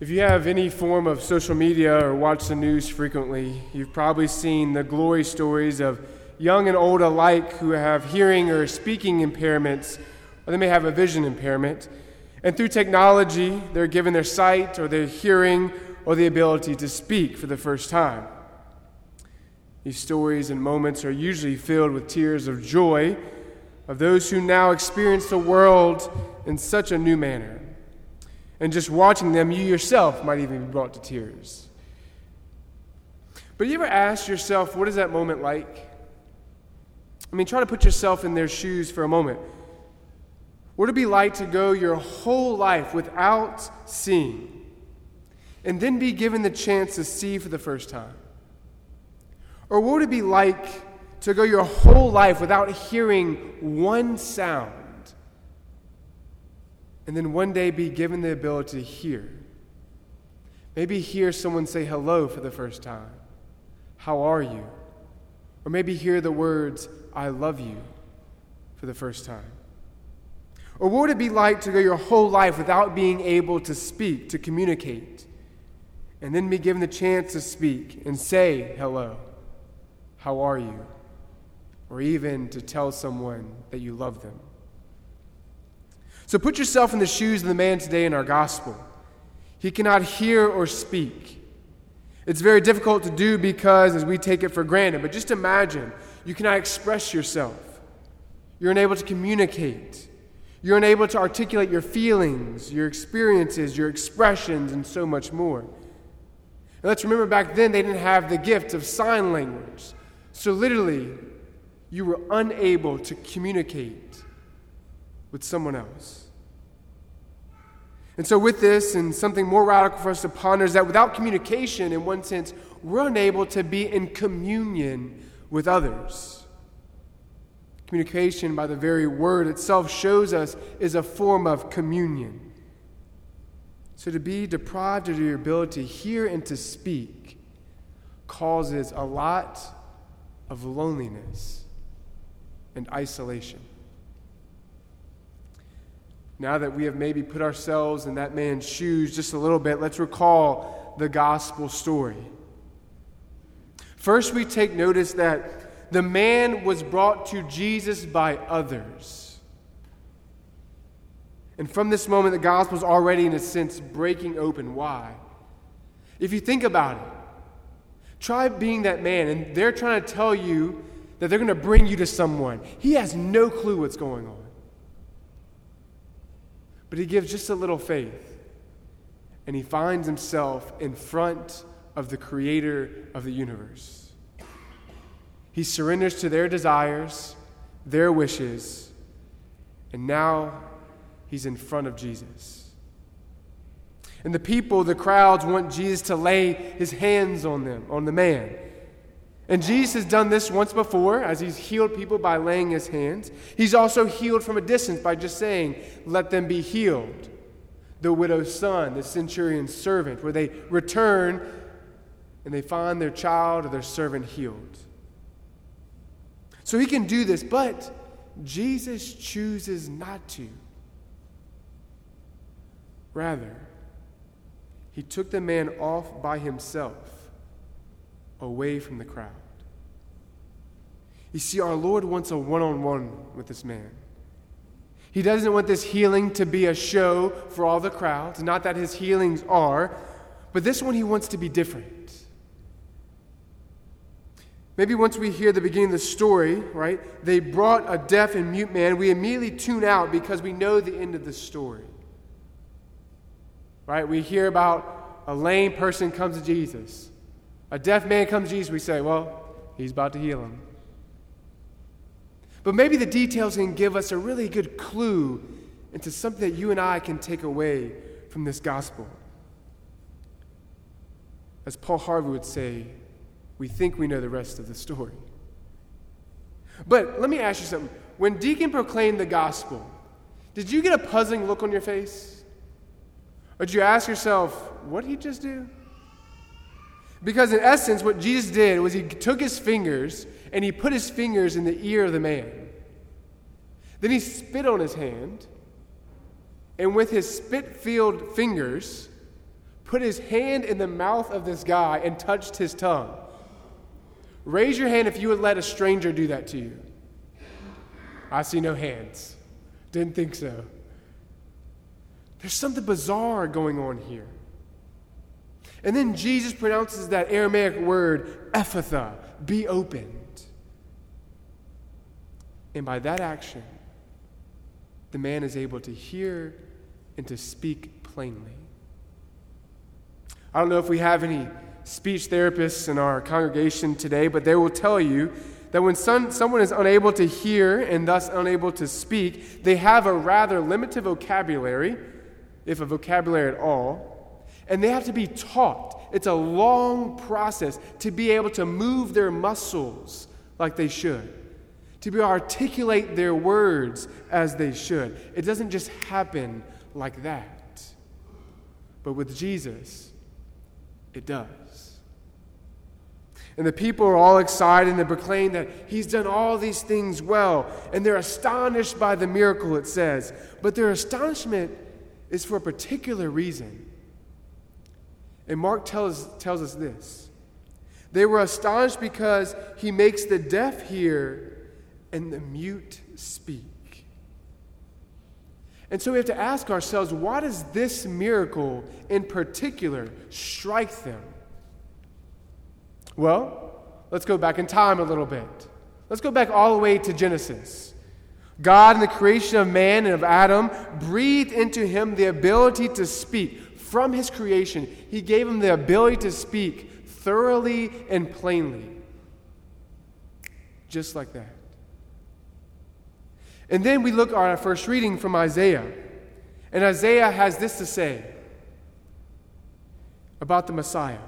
If you have any form of social media or watch the news frequently, you've probably seen the glory stories of young and old alike who have hearing or speaking impairments, or they may have a vision impairment. And through technology, they're given their sight or their hearing or the ability to speak for the first time. These stories and moments are usually filled with tears of joy of those who now experience the world in such a new manner. And just watching them, you yourself might even be brought to tears. But you ever ask yourself, what is that moment like? I mean, try to put yourself in their shoes for a moment. What would it be like to go your whole life without seeing, and then be given the chance to see for the first time? Or what would it be like to go your whole life without hearing one sound? And then one day be given the ability to hear. Maybe hear someone say hello for the first time. How are you? Or maybe hear the words, I love you, for the first time. Or what would it be like to go your whole life without being able to speak, to communicate, and then be given the chance to speak and say hello? How are you? Or even to tell someone that you love them. So put yourself in the shoes of the man today in our gospel. He cannot hear or speak. It's very difficult to do because as we take it for granted, but just imagine you cannot express yourself. You're unable to communicate. You're unable to articulate your feelings, your experiences, your expressions, and so much more. And let's remember back then they didn't have the gift of sign language. So literally, you were unable to communicate with someone else. And so, with this, and something more radical for us to ponder, is that without communication, in one sense, we're unable to be in communion with others. Communication, by the very word itself, shows us is a form of communion. So, to be deprived of your ability to hear and to speak causes a lot of loneliness and isolation. Now that we have maybe put ourselves in that man's shoes just a little bit, let's recall the gospel story. First, we take notice that the man was brought to Jesus by others. And from this moment, the gospel is already, in a sense, breaking open. Why? If you think about it, try being that man, and they're trying to tell you that they're going to bring you to someone. He has no clue what's going on. But he gives just a little faith. And he finds himself in front of the creator of the universe. He surrenders to their desires, their wishes, and now he's in front of Jesus. And the people, the crowds, want Jesus to lay his hands on them, on the man. And Jesus has done this once before as he's healed people by laying his hands. He's also healed from a distance by just saying, Let them be healed. The widow's son, the centurion's servant, where they return and they find their child or their servant healed. So he can do this, but Jesus chooses not to. Rather, he took the man off by himself away from the crowd. You see, our Lord wants a one on one with this man. He doesn't want this healing to be a show for all the crowds, not that his healings are, but this one he wants to be different. Maybe once we hear the beginning of the story, right, they brought a deaf and mute man, we immediately tune out because we know the end of the story. Right? We hear about a lame person comes to Jesus. A deaf man comes to Jesus, we say, well, he's about to heal him. But maybe the details can give us a really good clue into something that you and I can take away from this gospel. As Paul Harvey would say, we think we know the rest of the story. But let me ask you something. When Deacon proclaimed the gospel, did you get a puzzling look on your face? Or did you ask yourself, what did he just do? Because in essence, what Jesus did was he took his fingers and he put his fingers in the ear of the man. Then he spit on his hand, and with his spit filled fingers, put his hand in the mouth of this guy and touched his tongue. Raise your hand if you would let a stranger do that to you. I see no hands. Didn't think so. There's something bizarre going on here. And then Jesus pronounces that Aramaic word, Ephphatha, be opened. And by that action, the man is able to hear and to speak plainly. I don't know if we have any speech therapists in our congregation today, but they will tell you that when some, someone is unable to hear and thus unable to speak, they have a rather limited vocabulary, if a vocabulary at all, and they have to be taught. It's a long process to be able to move their muscles like they should, to be able to articulate their words as they should. It doesn't just happen like that. But with Jesus, it does. And the people are all excited and they proclaim that he's done all these things well. And they're astonished by the miracle, it says. But their astonishment is for a particular reason. And Mark tells, tells us this they were astonished because he makes the deaf hear and the mute speak. And so we have to ask ourselves why does this miracle in particular strike them? Well, let's go back in time a little bit. Let's go back all the way to Genesis. God, in the creation of man and of Adam, breathed into him the ability to speak. From his creation, he gave him the ability to speak thoroughly and plainly. Just like that. And then we look at our first reading from Isaiah. And Isaiah has this to say about the Messiah.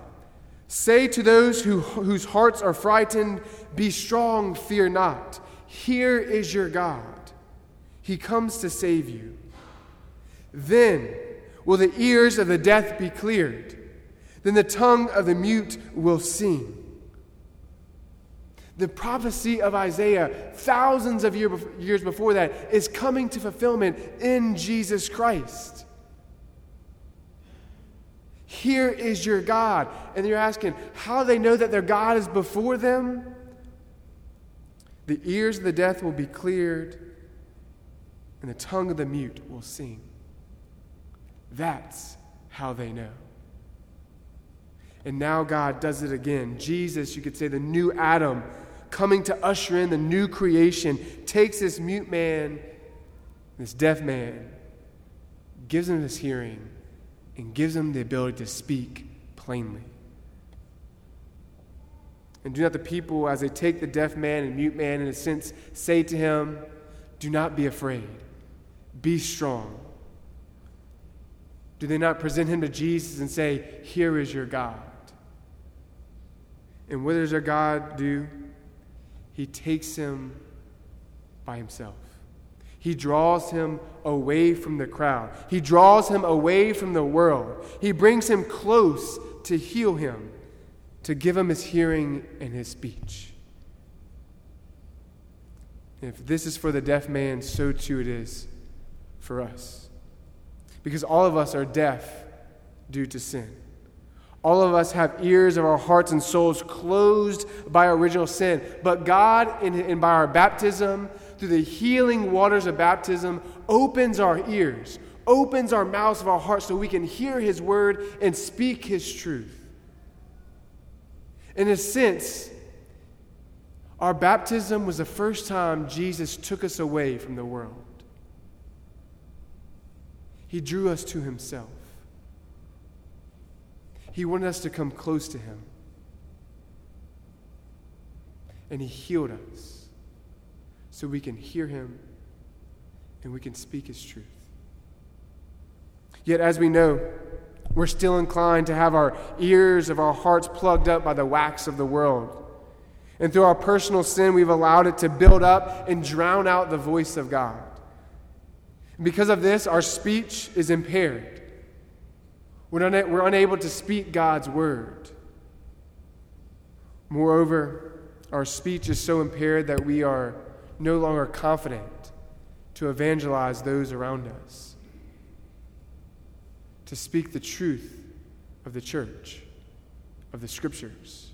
Say to those who, whose hearts are frightened, Be strong, fear not. Here is your God. He comes to save you. Then will the ears of the deaf be cleared. Then the tongue of the mute will sing. The prophecy of Isaiah, thousands of years before that, is coming to fulfillment in Jesus Christ. Here is your God. And you're asking, how do they know that their God is before them? The ears of the deaf will be cleared, and the tongue of the mute will sing. That's how they know. And now God does it again. Jesus, you could say the new Adam, coming to usher in the new creation, takes this mute man, this deaf man, gives him this hearing and gives him the ability to speak plainly. And do not the people, as they take the deaf man and mute man, in a sense, say to him, Do not be afraid, be strong. Do they not present him to Jesus and say, Here is your God? And what does our God do? He takes him by himself. He draws him away from the crowd. He draws him away from the world. He brings him close to heal him, to give him his hearing and his speech. If this is for the deaf man, so too it is for us. Because all of us are deaf due to sin. All of us have ears of our hearts and souls closed by original sin. But God, in, in by our baptism, through the healing waters of baptism, opens our ears, opens our mouths of our hearts so we can hear His word and speak His truth. In a sense, our baptism was the first time Jesus took us away from the world. He drew us to Himself. He wanted us to come close to Him. And He healed us so we can hear him and we can speak his truth. Yet, as we know, we're still inclined to have our ears of our hearts plugged up by the wax of the world. And through our personal sin, we've allowed it to build up and drown out the voice of God. Because of this, our speech is impaired. We're, una- we're unable to speak God's word. Moreover, our speech is so impaired that we are no longer confident to evangelize those around us, to speak the truth of the church, of the scriptures.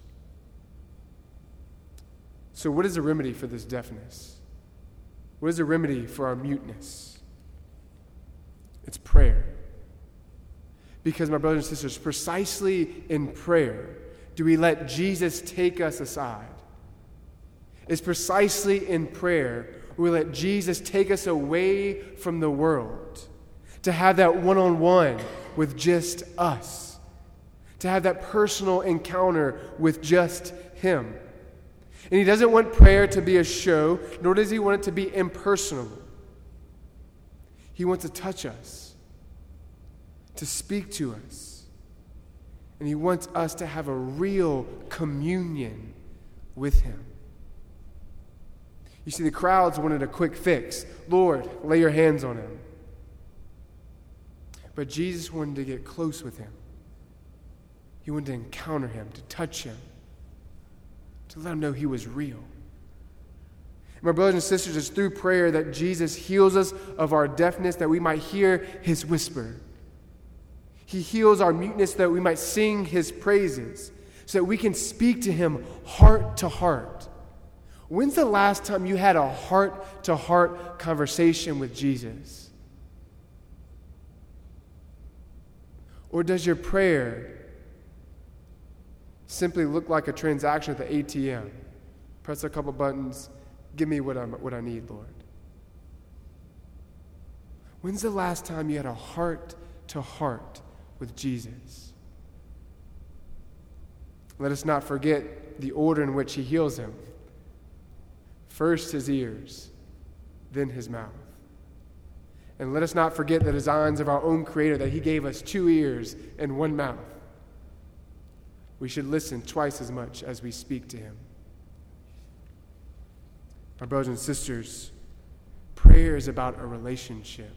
So, what is the remedy for this deafness? What is the remedy for our muteness? It's prayer. Because, my brothers and sisters, precisely in prayer do we let Jesus take us aside. It's precisely in prayer we let Jesus take us away from the world, to have that one on one with just us, to have that personal encounter with just Him. And He doesn't want prayer to be a show, nor does He want it to be impersonal. He wants to touch us, to speak to us. And He wants us to have a real communion with Him. You see, the crowds wanted a quick fix. Lord, lay your hands on him. But Jesus wanted to get close with him. He wanted to encounter him, to touch him, to let him know he was real. My brothers and sisters, it's through prayer that Jesus heals us of our deafness that we might hear his whisper. He heals our muteness that we might sing his praises, so that we can speak to him heart to heart. When's the last time you had a heart to heart conversation with Jesus? Or does your prayer simply look like a transaction at the ATM? Press a couple buttons, give me what, I'm, what I need, Lord. When's the last time you had a heart to heart with Jesus? Let us not forget the order in which he heals him. First his ears, then his mouth. And let us not forget the designs of our own Creator that He gave us two ears and one mouth. We should listen twice as much as we speak to Him. My brothers and sisters, prayer is about a relationship,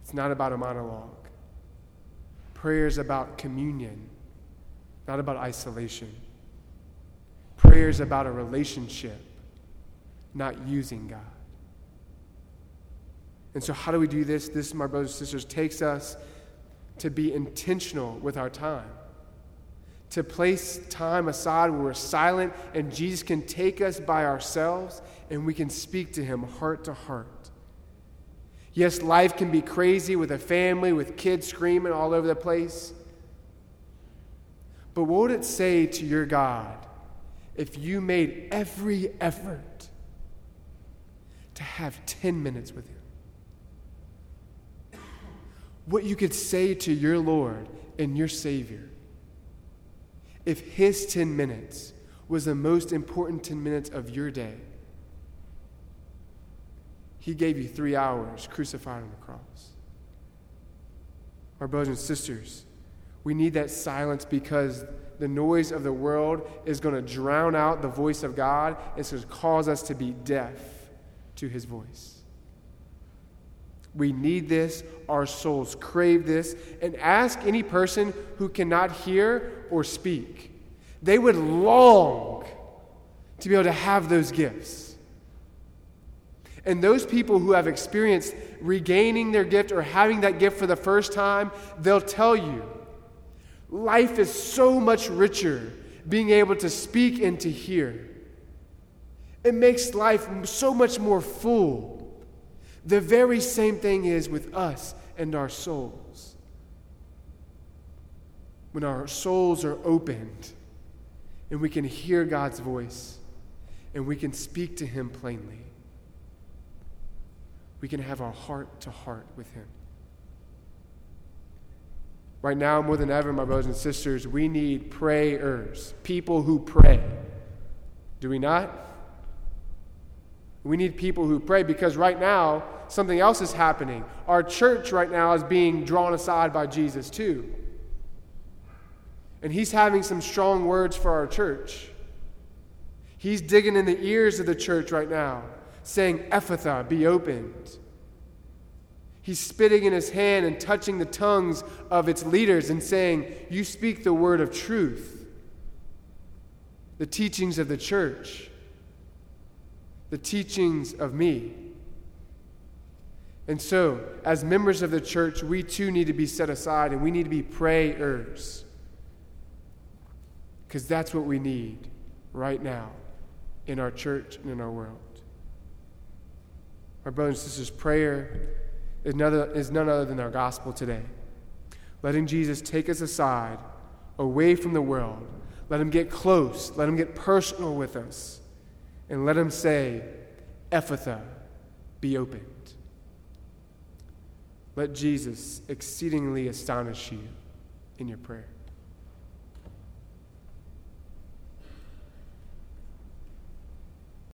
it's not about a monologue. Prayer is about communion, not about isolation. Prayer is about a relationship not using God. And so, how do we do this? This, my brothers and sisters, takes us to be intentional with our time, to place time aside where we're silent and Jesus can take us by ourselves and we can speak to Him heart to heart. Yes, life can be crazy with a family, with kids screaming all over the place. But what would it say to your God if you made every effort to have 10 minutes with Him. What you could say to your Lord and your Savior if His 10 minutes was the most important 10 minutes of your day. He gave you three hours crucified on the cross. Our brothers and sisters, we need that silence because the noise of the world is going to drown out the voice of God. It's going to cause us to be deaf to his voice. We need this. Our souls crave this. And ask any person who cannot hear or speak. They would long to be able to have those gifts. And those people who have experienced regaining their gift or having that gift for the first time, they'll tell you life is so much richer being able to speak and to hear. It makes life so much more full. The very same thing is with us and our souls. When our souls are opened and we can hear God's voice and we can speak to Him plainly, we can have our heart to heart with Him. Right now, more than ever, my brothers and sisters, we need prayers, people who pray. Do we not? We need people who pray because right now, something else is happening. Our church right now is being drawn aside by Jesus, too. And he's having some strong words for our church. He's digging in the ears of the church right now, saying, Ephphatha, be opened. He's spitting in his hand and touching the tongues of its leaders and saying, You speak the word of truth, the teachings of the church the teachings of me. And so, as members of the church, we too need to be set aside and we need to be prayers. Because that's what we need right now in our church and in our world. My brothers and sisters, prayer is none, other, is none other than our gospel today. Letting Jesus take us aside, away from the world. Let him get close. Let him get personal with us. And let him say, Ephphatha, be opened. Let Jesus exceedingly astonish you in your prayer.